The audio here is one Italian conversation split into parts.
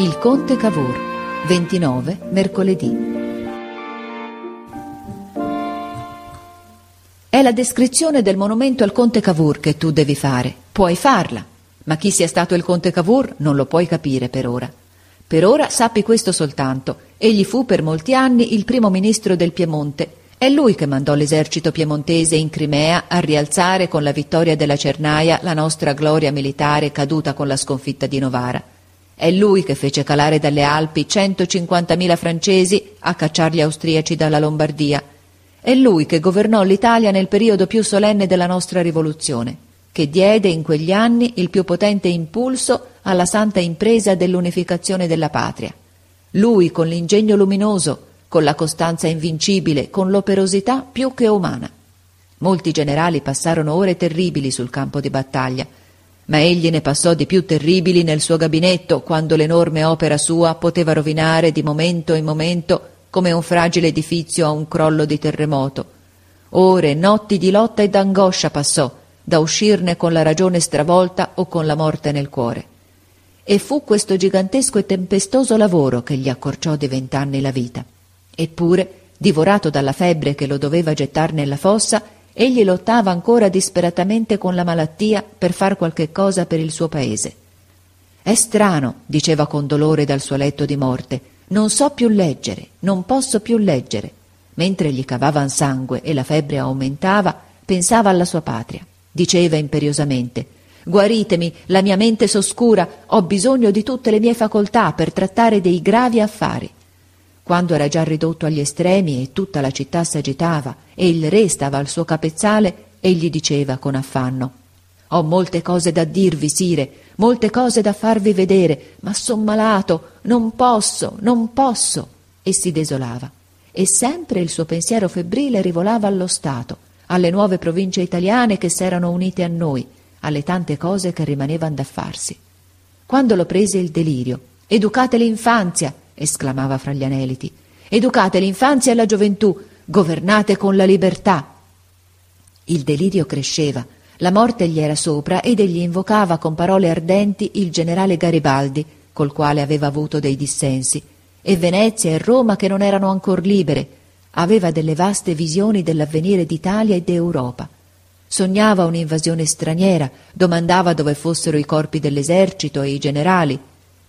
Il Conte Cavour, 29 mercoledì. È la descrizione del monumento al Conte Cavour che tu devi fare. Puoi farla, ma chi sia stato il Conte Cavour non lo puoi capire per ora. Per ora sappi questo soltanto. Egli fu per molti anni il primo ministro del Piemonte. È lui che mandò l'esercito piemontese in Crimea a rialzare con la vittoria della Cernaia la nostra gloria militare caduta con la sconfitta di Novara. È lui che fece calare dalle Alpi 150.000 francesi a cacciare gli austriaci dalla Lombardia. È lui che governò l'Italia nel periodo più solenne della nostra rivoluzione, che diede in quegli anni il più potente impulso alla santa impresa dell'unificazione della patria. Lui con l'ingegno luminoso, con la costanza invincibile, con l'operosità più che umana. Molti generali passarono ore terribili sul campo di battaglia, ma egli ne passò di più terribili nel suo gabinetto quando l'enorme opera sua poteva rovinare di momento in momento come un fragile edifizio a un crollo di terremoto. Ore, notti di lotta e d'angoscia passò, da uscirne con la ragione stravolta o con la morte nel cuore. E fu questo gigantesco e tempestoso lavoro che gli accorciò di vent'anni la vita. Eppure, divorato dalla febbre che lo doveva gettar nella fossa, egli lottava ancora disperatamente con la malattia per far qualche cosa per il suo paese. È strano, diceva con dolore dal suo letto di morte, non so più leggere, non posso più leggere. Mentre gli cavavan sangue e la febbre aumentava, pensava alla sua patria. Diceva imperiosamente Guaritemi, la mia mente s'oscura, ho bisogno di tutte le mie facoltà per trattare dei gravi affari. Quando era già ridotto agli estremi e tutta la città s'agitava e il re stava al suo capezzale, egli diceva con affanno Ho molte cose da dirvi, sire, molte cose da farvi vedere, ma son malato, non posso, non posso. E si desolava. E sempre il suo pensiero febbrile rivolava allo Stato, alle nuove province italiane che s'erano unite a noi, alle tante cose che rimanevan da farsi. Quando lo prese il delirio, educate l'infanzia, esclamava fra gli aneliti. Educate l'infanzia e la gioventù, governate con la libertà. Il delirio cresceva, la morte gli era sopra ed egli invocava con parole ardenti il generale Garibaldi, col quale aveva avuto dei dissensi, e Venezia e Roma che non erano ancor libere. Aveva delle vaste visioni dell'avvenire d'Italia e d'Europa. Sognava un'invasione straniera, domandava dove fossero i corpi dell'esercito e i generali,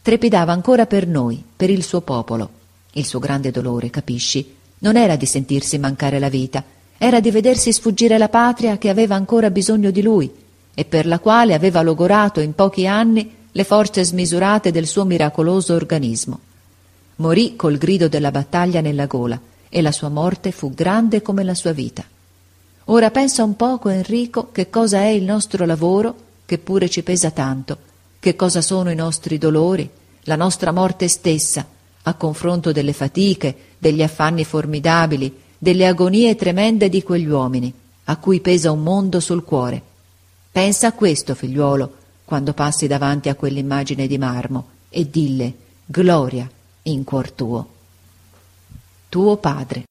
trepidava ancora per noi, per il suo popolo. Il suo grande dolore, capisci, non era di sentirsi mancare la vita, era di vedersi sfuggire la patria che aveva ancora bisogno di lui e per la quale aveva logorato in pochi anni le forze smisurate del suo miracoloso organismo. Morì col grido della battaglia nella gola e la sua morte fu grande come la sua vita. Ora pensa un poco, Enrico, che cosa è il nostro lavoro, che pure ci pesa tanto, che cosa sono i nostri dolori, la nostra morte stessa, a confronto delle fatiche, degli affanni formidabili, delle agonie tremende di quegli uomini, a cui pesa un mondo sul cuore. Pensa a questo, figliuolo, quando passi davanti a quell'immagine di marmo, e dille gloria in cuor tuo. Tuo padre.